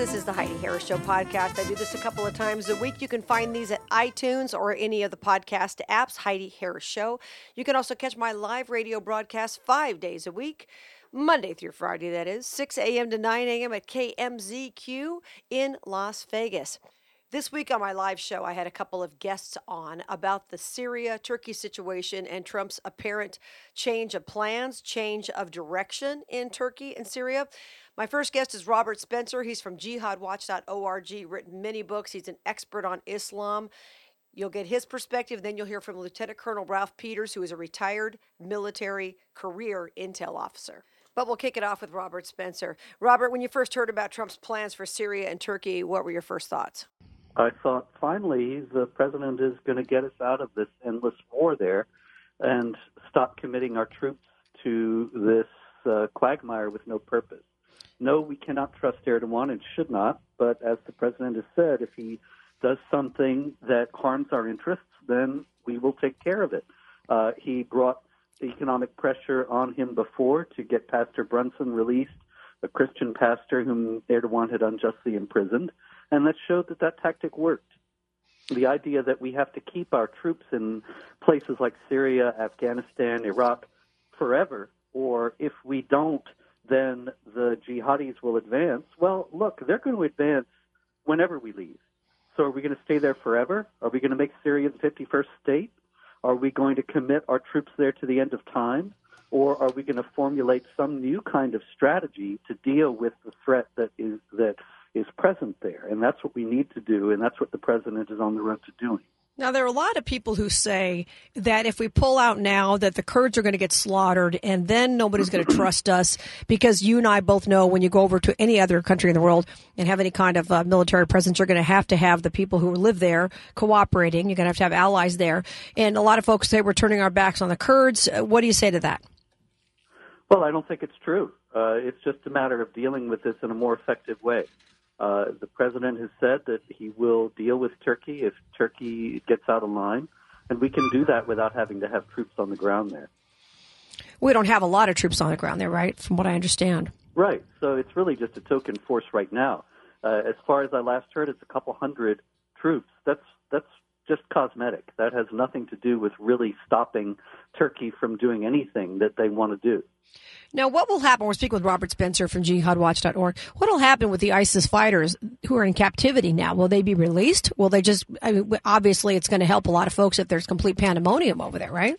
This is the Heidi Harris Show podcast. I do this a couple of times a week. You can find these at iTunes or any of the podcast apps, Heidi Harris Show. You can also catch my live radio broadcast five days a week. Monday through Friday, that is, 6 a.m. to 9 a.m. at KMZQ in Las Vegas. This week on my live show, I had a couple of guests on about the Syria Turkey situation and Trump's apparent change of plans, change of direction in Turkey and Syria. My first guest is Robert Spencer. He's from jihadwatch.org, written many books. He's an expert on Islam. You'll get his perspective. Then you'll hear from Lieutenant Colonel Ralph Peters, who is a retired military career intel officer. But we'll kick it off with Robert Spencer. Robert, when you first heard about Trump's plans for Syria and Turkey, what were your first thoughts? I thought finally the president is going to get us out of this endless war there and stop committing our troops to this uh, quagmire with no purpose. No, we cannot trust Erdogan and should not, but as the president has said, if he does something that harms our interests, then we will take care of it. Uh, he brought economic pressure on him before to get Pastor Brunson released, a Christian pastor whom Erdogan had unjustly imprisoned and that showed that that tactic worked. The idea that we have to keep our troops in places like Syria, Afghanistan, Iraq forever, or if we don't, then the jihadis will advance. Well, look, they're going to advance whenever we leave. So are we going to stay there forever? Are we going to make Syria the 51st state? Are we going to commit our troops there to the end of time? Or are we going to formulate some new kind of strategy to deal with the threat that is that is present there. And that's what we need to do, and that's what the president is on the road to doing. Now, there are a lot of people who say that if we pull out now, that the Kurds are going to get slaughtered, and then nobody's going to trust us because you and I both know when you go over to any other country in the world and have any kind of uh, military presence, you're going to have to have the people who live there cooperating. You're going to have to have allies there. And a lot of folks say we're turning our backs on the Kurds. What do you say to that? Well, I don't think it's true. Uh, it's just a matter of dealing with this in a more effective way. Uh, the president has said that he will deal with Turkey if Turkey gets out of line, and we can do that without having to have troops on the ground there. We don't have a lot of troops on the ground there, right? From what I understand. Right. So it's really just a token force right now. Uh, as far as I last heard, it's a couple hundred troops. That's that's just cosmetic. That has nothing to do with really stopping Turkey from doing anything that they want to do. Now, what will happen? We're speaking with Robert Spencer from jihadwatch.org. What will happen with the ISIS fighters who are in captivity now? Will they be released? Will they just, I mean, obviously it's going to help a lot of folks if there's complete pandemonium over there, right?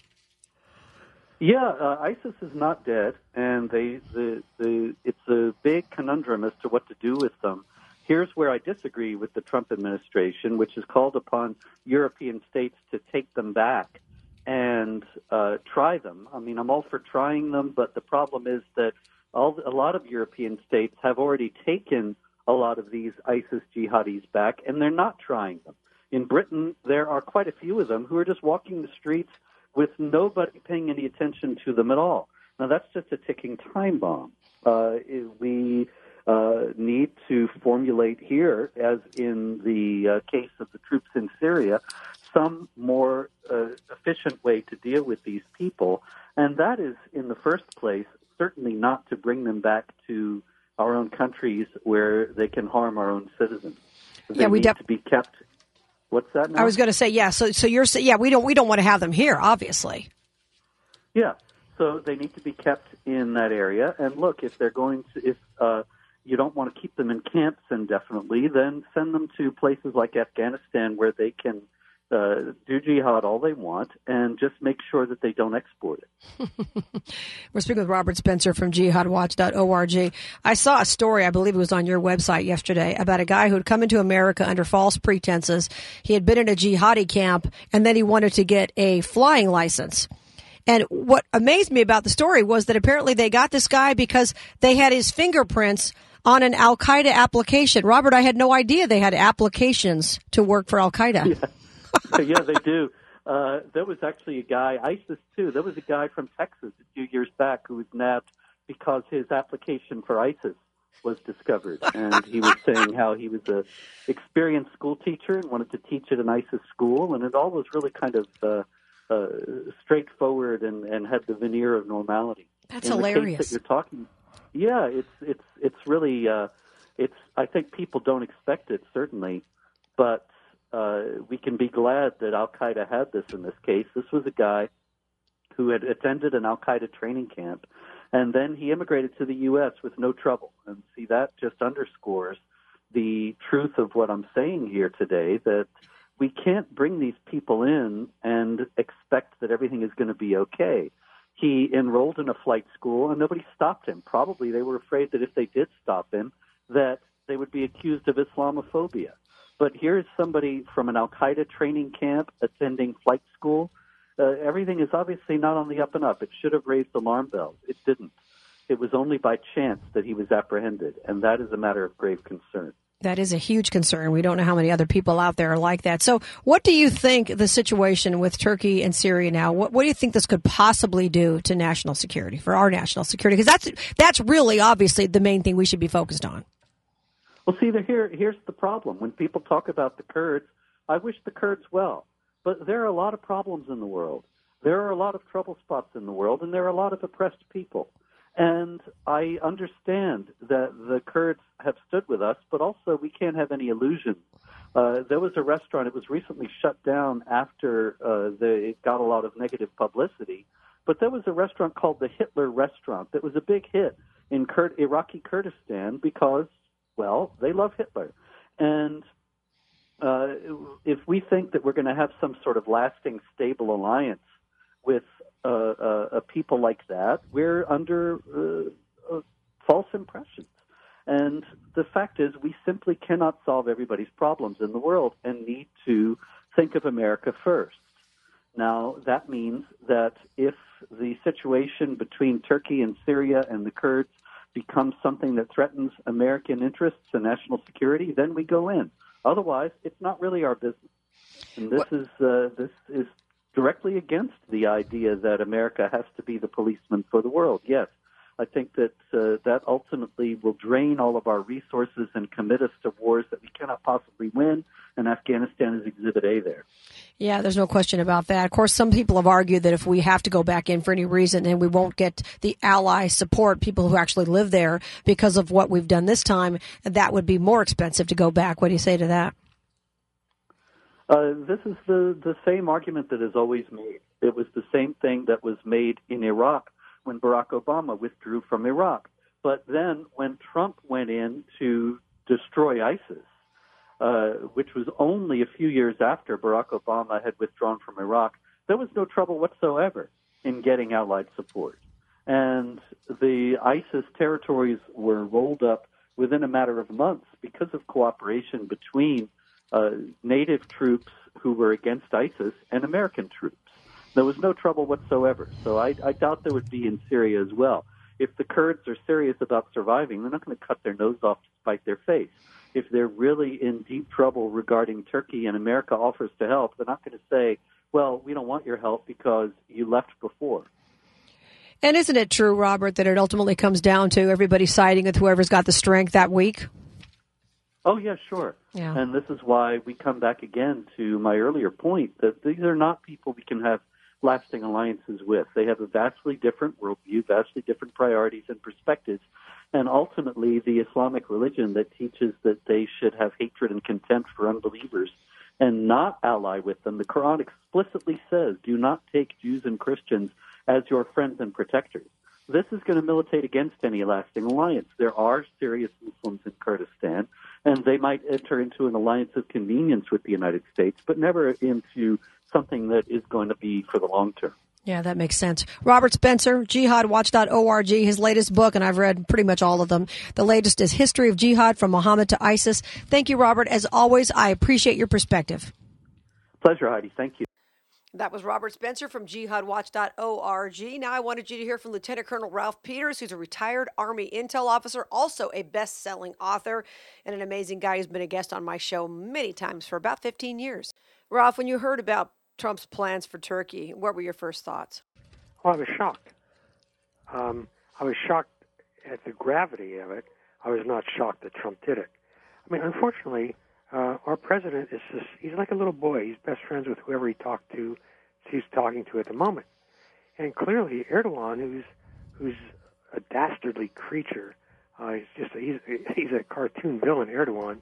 Yeah, uh, ISIS is not dead, and they the, the it's a big conundrum as to what to do with them. Here's where I disagree with the Trump administration, which has called upon European states to take them back and uh, try them. I mean, I'm all for trying them, but the problem is that all, a lot of European states have already taken a lot of these ISIS jihadis back, and they're not trying them. In Britain, there are quite a few of them who are just walking the streets with nobody paying any attention to them at all. Now, that's just a ticking time bomb. Uh, we uh, need to formulate here, as in the uh, case of the troops in Syria, some more uh, efficient way to deal with these people. And that is, in the first place, certainly not to bring them back to our own countries where they can harm our own citizens. They yeah, we need def- to be kept. What's that? Now? I was going to say, yeah. So, so you're saying, yeah, we don't we don't want to have them here, obviously. Yeah. So they need to be kept in that area. And look, if they're going to, if uh, you don't want to keep them in camps indefinitely, then send them to places like Afghanistan where they can uh, do jihad all they want and just make sure that they don't export it. We're speaking with Robert Spencer from jihadwatch.org. I saw a story, I believe it was on your website yesterday, about a guy who had come into America under false pretenses. He had been in a jihadi camp and then he wanted to get a flying license. And what amazed me about the story was that apparently they got this guy because they had his fingerprints on an Al Qaeda application. Robert, I had no idea they had applications to work for Al Qaeda. Yeah, yeah they do. Uh, there was actually a guy, ISIS too. There was a guy from Texas a few years back who was nabbed because his application for ISIS was discovered, and he was saying how he was a experienced school teacher and wanted to teach at an ISIS school, and it all was really kind of uh, uh, straightforward and, and had the veneer of normality. That's In hilarious. That you're talking yeah, it's it's it's really uh, it's I think people don't expect it certainly, but uh, we can be glad that Al Qaeda had this in this case. This was a guy who had attended an Al Qaeda training camp, and then he immigrated to the U.S. with no trouble. And see, that just underscores the truth of what I'm saying here today that we can't bring these people in and expect that everything is going to be okay. He enrolled in a flight school and nobody stopped him. Probably they were afraid that if they did stop him, that they would be accused of Islamophobia. But here's somebody from an Al Qaeda training camp attending flight school. Uh, everything is obviously not on the up and up. It should have raised alarm bells. It didn't. It was only by chance that he was apprehended, and that is a matter of grave concern. That is a huge concern. We don't know how many other people out there are like that. So, what do you think the situation with Turkey and Syria now? What, what do you think this could possibly do to national security, for our national security? Because that's that's really obviously the main thing we should be focused on. Well, see, here here's the problem. When people talk about the Kurds, I wish the Kurds well, but there are a lot of problems in the world. There are a lot of trouble spots in the world, and there are a lot of oppressed people. And I understand that the Kurds have stood with us, but also we can't have any illusions. Uh, there was a restaurant, it was recently shut down after uh, the, it got a lot of negative publicity, but there was a restaurant called the Hitler Restaurant that was a big hit in Iraqi Kurdistan because, well, they love Hitler. And uh, if we think that we're going to have some sort of lasting, stable alliance with uh, uh, uh, people like that, we're under uh, uh, false impressions. And the fact is, we simply cannot solve everybody's problems in the world and need to think of America first. Now, that means that if the situation between Turkey and Syria and the Kurds becomes something that threatens American interests and national security, then we go in. Otherwise, it's not really our business. And this what? is uh, this is directly against the idea that America has to be the policeman for the world. Yes, I think that uh, that ultimately will drain all of our resources and commit us to wars that we cannot possibly win. And Afghanistan is Exhibit A there. Yeah, there's no question about that. Of course, some people have argued that if we have to go back in for any reason and we won't get the ally support, people who actually live there because of what we've done this time, that would be more expensive to go back. What do you say to that? Uh, this is the, the same argument that is always made. It was the same thing that was made in Iraq when Barack Obama withdrew from Iraq. But then when Trump went in to destroy ISIS, uh, which was only a few years after Barack Obama had withdrawn from Iraq, there was no trouble whatsoever in getting Allied support. And the ISIS territories were rolled up within a matter of months because of cooperation between uh, native troops who were against ISIS and American troops. There was no trouble whatsoever. So I, I doubt there would be in Syria as well. If the Kurds are serious about surviving, they're not going to cut their nose off to spite their face. If they're really in deep trouble regarding Turkey and America offers to help, they're not going to say, well, we don't want your help because you left before. And isn't it true, Robert, that it ultimately comes down to everybody siding with whoever's got the strength that week? Oh, yeah, sure. Yeah. And this is why we come back again to my earlier point that these are not people we can have lasting alliances with. They have a vastly different worldview, vastly different priorities and perspectives. And ultimately, the Islamic religion that teaches that they should have hatred and contempt for unbelievers and not ally with them, the Quran explicitly says, do not take Jews and Christians as your friends and protectors. This is going to militate against any lasting alliance. There are serious Muslims in Kurdistan and they might enter into an alliance of convenience with the United States, but never into something that is going to be for the long term. Yeah, that makes sense. Robert Spencer, jihadwatch.org, his latest book, and I've read pretty much all of them. The latest is History of Jihad from Muhammad to ISIS. Thank you, Robert. As always, I appreciate your perspective. Pleasure, Heidi. Thank you. That was Robert Spencer from jihadwatch.org. Now, I wanted you to hear from Lieutenant Colonel Ralph Peters, who's a retired Army intel officer, also a best selling author, and an amazing guy who's been a guest on my show many times for about 15 years. Ralph, when you heard about Trump's plans for Turkey, what were your first thoughts? Well, I was shocked. Um, I was shocked at the gravity of it. I was not shocked that Trump did it. I mean, unfortunately, uh, our president is just, he's like a little boy. He's best friends with whoever he talked to, he's talking to at the moment. And clearly, Erdogan, who's who's a dastardly creature, Uh, he's just a, he's he's a cartoon villain, Erdogan,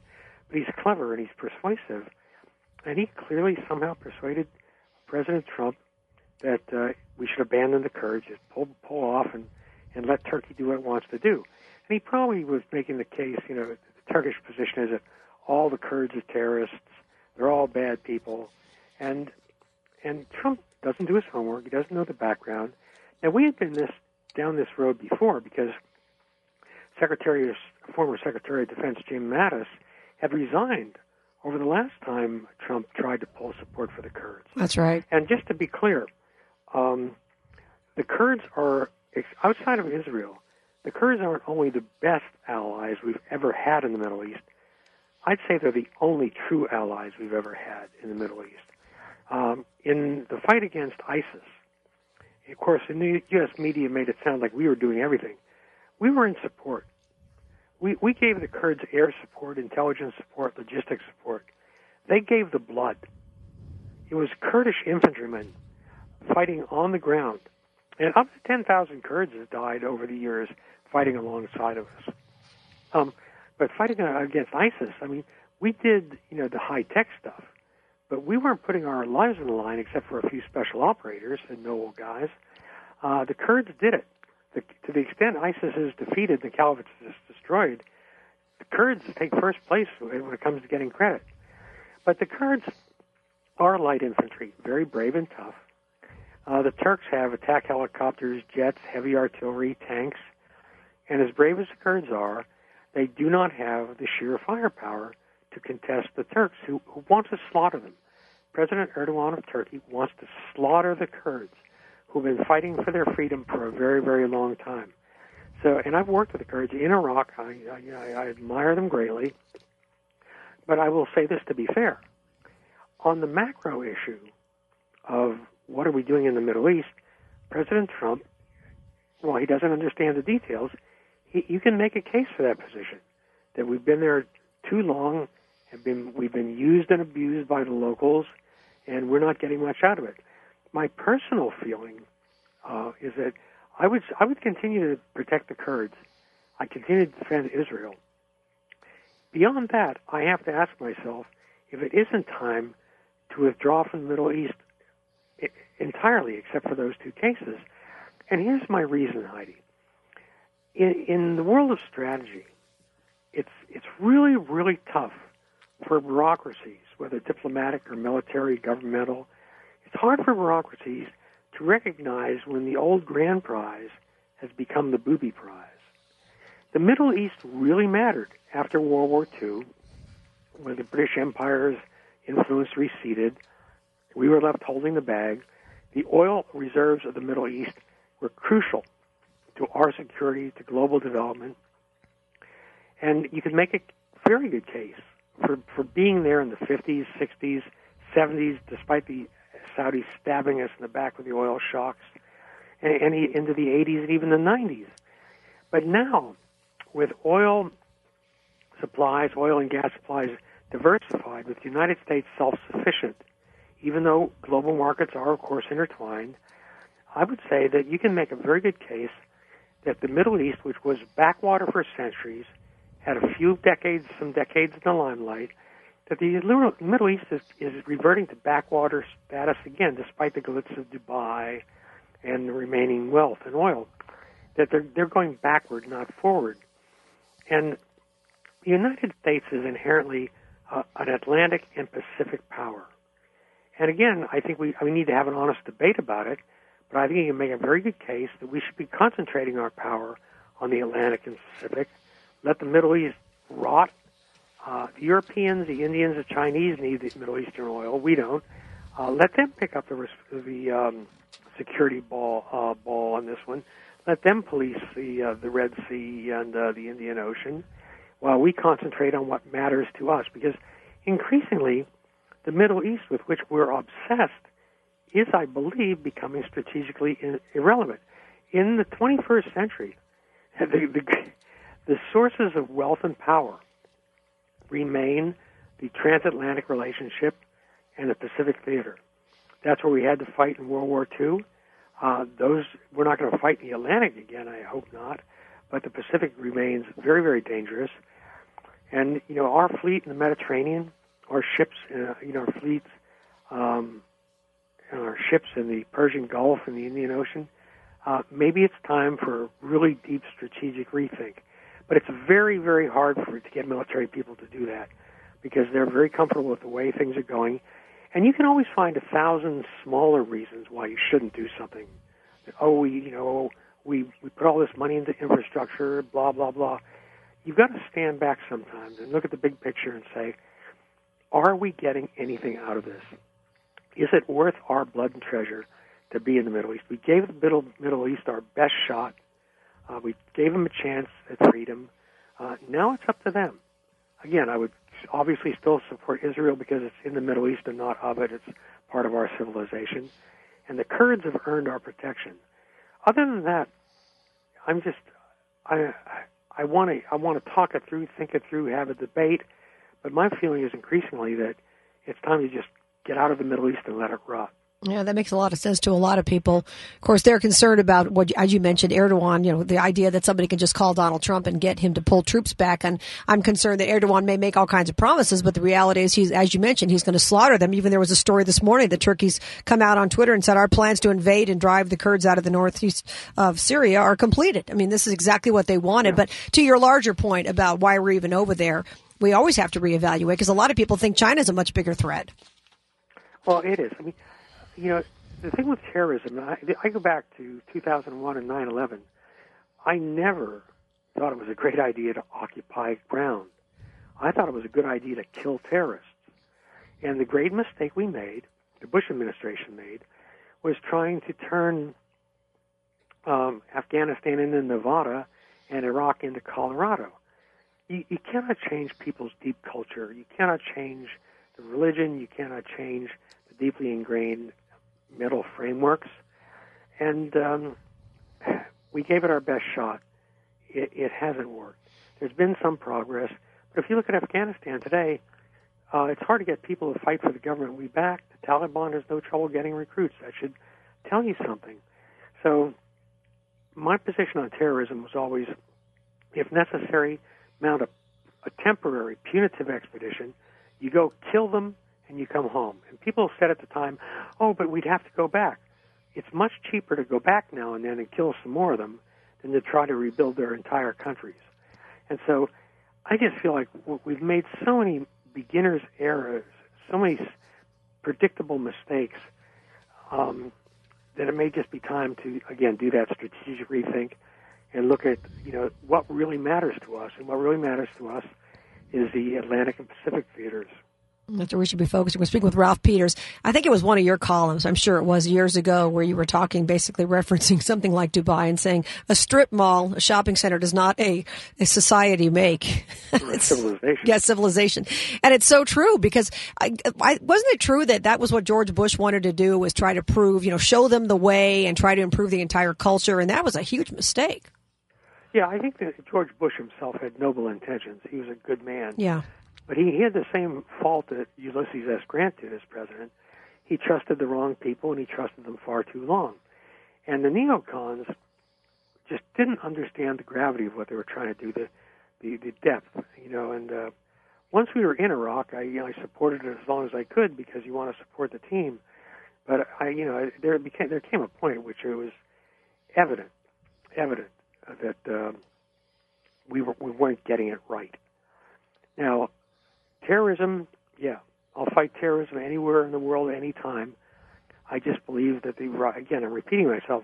but he's clever and he's persuasive, and he clearly somehow persuaded President Trump that uh, we should abandon the Kurds, just pull pull off and and let Turkey do what it wants to do. And he probably was making the case, you know, the Turkish position is that all the Kurds are terrorists, they're all bad people, and and Trump doesn't do his homework, he doesn't know the background. Now we had been this down this road before because Secretary of, former Secretary of Defense Jim Mattis had resigned over the last time Trump tried to pull support for the Kurds. That's right. And just to be clear, um, the Kurds are outside of Israel. The Kurds aren't only the best allies we've ever had in the Middle East. I'd say they're the only true allies we've ever had in the Middle East. Um, in the fight against ISIS, of course, in the U.S. media made it sound like we were doing everything. We were in support. We, we gave the Kurds air support, intelligence support, logistics support. They gave the blood. It was Kurdish infantrymen fighting on the ground. And up to 10,000 Kurds have died over the years fighting alongside of us. Um, but fighting against ISIS, I mean, we did, you know, the high tech stuff, but we weren't putting our lives on the line except for a few special operators and noble guys. Uh, the Kurds did it. The, to the extent ISIS is defeated, the caliphate is destroyed, the Kurds take first place when it comes to getting credit. But the Kurds are light infantry, very brave and tough. Uh, the Turks have attack helicopters, jets, heavy artillery, tanks, and as brave as the Kurds are, they do not have the sheer firepower to contest the Turks who, who want to slaughter them. President Erdogan of Turkey wants to slaughter the Kurds who've been fighting for their freedom for a very, very long time. So, and I've worked with the Kurds in Iraq. I, I, I admire them greatly. But I will say this to be fair. On the macro issue of what are we doing in the Middle East, President Trump, well, he doesn't understand the details. He, you can make a case for that position that we've been there too long, have been we've been used and abused by the locals, and we're not getting much out of it. My personal feeling uh, is that I would I would continue to protect the Kurds. I continue to defend Israel. Beyond that, I have to ask myself if it isn't time to withdraw from the Middle East entirely, except for those two cases. And here's my reason, Heidi. In, in the world of strategy, it's it's really really tough for bureaucracies, whether diplomatic or military, governmental. It's hard for bureaucracies to recognize when the old grand prize has become the booby prize. The Middle East really mattered after World War II, when the British Empire's influence receded. We were left holding the bag. The oil reserves of the Middle East were crucial to our security, to global development. And you could make a very good case for, for being there in the 50s, 60s, 70s, despite the Saudis stabbing us in the back with the oil shocks, and, and into the 80s and even the 90s. But now, with oil supplies, oil and gas supplies diversified, with the United States self sufficient, even though global markets are, of course, intertwined, I would say that you can make a very good case that the Middle East, which was backwater for centuries, had a few decades, some decades in the limelight, that the Middle East is, is reverting to backwater status again, despite the glitz of Dubai and the remaining wealth and oil. That they're they're going backward, not forward. And the United States is inherently uh, an Atlantic and Pacific power. And again, I think we, we need to have an honest debate about it, but I think you can make a very good case that we should be concentrating our power on the Atlantic and Pacific, let the Middle East rot. Uh, the Europeans, the Indians, the Chinese need the Middle Eastern oil. We don't. Uh, let them pick up the the um, security ball uh, ball on this one. Let them police the uh, the Red Sea and uh, the Indian Ocean, while we concentrate on what matters to us. Because increasingly, the Middle East, with which we're obsessed, is, I believe, becoming strategically irrelevant. In the 21st century, the, the, the sources of wealth and power remain the transatlantic relationship and the Pacific theater. That's where we had to fight in World War II. Uh, those we're not going to fight in the Atlantic again. I hope not. but the Pacific remains very, very dangerous. And you know, our fleet in the Mediterranean, our ships, uh, you know, our fleets, um, our ships in the Persian Gulf and the Indian Ocean. Uh, maybe it's time for a really deep strategic rethink. But it's very, very hard for to get military people to do that because they're very comfortable with the way things are going. And you can always find a thousand smaller reasons why you shouldn't do something. Oh, we, you know, we we put all this money into infrastructure, blah blah blah. You've got to stand back sometimes and look at the big picture and say, are we getting anything out of this? Is it worth our blood and treasure to be in the Middle East? We gave the Middle, Middle East our best shot. Uh, we gave them a chance at freedom. Uh, now it's up to them. Again, I would obviously still support Israel because it's in the Middle East and not of it. It's part of our civilization. And the Kurds have earned our protection. Other than that, I'm just I I want to I want to talk it through, think it through, have a debate. But my feeling is increasingly that it's time to just get out of the Middle East and let it rot. Yeah, that makes a lot of sense to a lot of people. Of course, they're concerned about what, as you mentioned, Erdogan, you know, the idea that somebody can just call Donald Trump and get him to pull troops back. And I'm concerned that Erdogan may make all kinds of promises, but the reality is he's, as you mentioned, he's going to slaughter them. Even there was a story this morning that Turkey's come out on Twitter and said our plans to invade and drive the Kurds out of the northeast of Syria are completed. I mean, this is exactly what they wanted. Yeah. But to your larger point about why we're even over there, we always have to reevaluate because a lot of people think China's a much bigger threat. Well, it is. I mean, you know, the thing with terrorism, I, I go back to 2001 and 9/11. I never thought it was a great idea to occupy ground. I thought it was a good idea to kill terrorists. And the great mistake we made, the Bush administration made, was trying to turn um, Afghanistan into Nevada and Iraq into Colorado. You, you cannot change people's deep culture. You cannot change the religion. You cannot change the deeply ingrained mental frameworks, and um, we gave it our best shot. It, it hasn't worked. There's been some progress, but if you look at Afghanistan today, uh, it's hard to get people to fight for the government we back. The Taliban has no trouble getting recruits. That should tell you something. So, my position on terrorism was always, if necessary, mount a, a temporary punitive expedition. You go kill them and you come home. And people said at the time, oh, but we'd have to go back. It's much cheaper to go back now and then and kill some more of them than to try to rebuild their entire countries. And so I just feel like we've made so many beginners' errors, so many predictable mistakes, um, that it may just be time to, again, do that strategic rethink and look at, you know, what really matters to us. And what really matters to us is the Atlantic and Pacific theaters. That's where we should be focusing. We're speaking with Ralph Peters. I think it was one of your columns. I'm sure it was years ago where you were talking, basically referencing something like Dubai and saying a strip mall, a shopping center does not a, a society make. civilization. yes, civilization. And it's so true because I, I, wasn't it true that that was what George Bush wanted to do was try to prove, you know, show them the way and try to improve the entire culture. And that was a huge mistake. Yeah, I think that George Bush himself had noble intentions. He was a good man. Yeah. But he, had the same fault that Ulysses S. Grant did as president. He trusted the wrong people and he trusted them far too long. And the neocons just didn't understand the gravity of what they were trying to do, the the, the depth, you know. And uh, once we were in Iraq, I you know, I supported it as long as I could because you want to support the team. But I, you know, there became there came a point at which it was evident, evident that um, we were we weren't getting it right. Now, terrorism, yeah, I'll fight terrorism anywhere in the world, anytime. I just believe that the again, I'm repeating myself,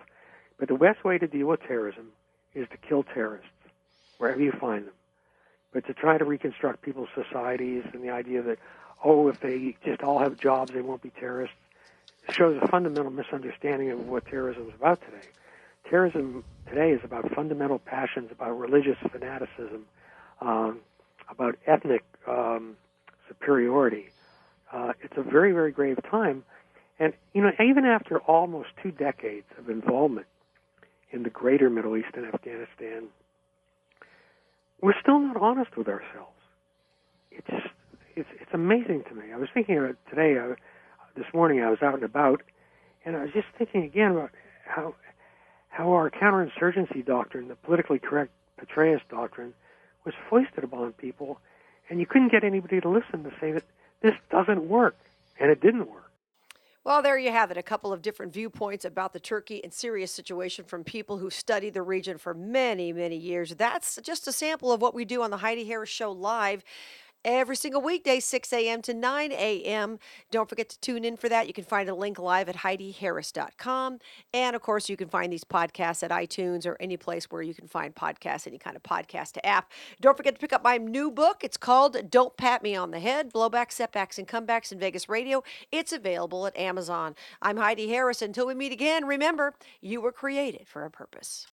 but the best way to deal with terrorism is to kill terrorists wherever you find them. But to try to reconstruct people's societies and the idea that oh, if they just all have jobs, they won't be terrorists, shows a fundamental misunderstanding of what terrorism is about today. Terrorism today is about fundamental passions, about religious fanaticism, um, about ethnic um, superiority. Uh, it's a very, very grave time. And, you know, even after almost two decades of involvement in the greater Middle East and Afghanistan, we're still not honest with ourselves. It's just, it's, it's amazing to me. I was thinking about today, uh, this morning I was out and about, and I was just thinking again about how, how our counterinsurgency doctrine, the politically correct Petraeus doctrine was foisted upon people, and you couldn't get anybody to listen to say that this doesn't work, and it didn't work. Well, there you have it. A couple of different viewpoints about the Turkey and Syria situation from people who studied the region for many, many years. That's just a sample of what we do on the Heidi Harris Show live every single weekday, 6 a.m. to 9 a.m. Don't forget to tune in for that. You can find a link live at HeidiHarris.com. And of course, you can find these podcasts at iTunes or any place where you can find podcasts, any kind of podcast to app. Don't forget to pick up my new book. It's called Don't Pat Me on the Head Blowbacks, Setbacks, and Comebacks in Vegas Radio. It's available at Amazon. I'm Heidi Harris. Until we meet again, remember, you were created for a purpose.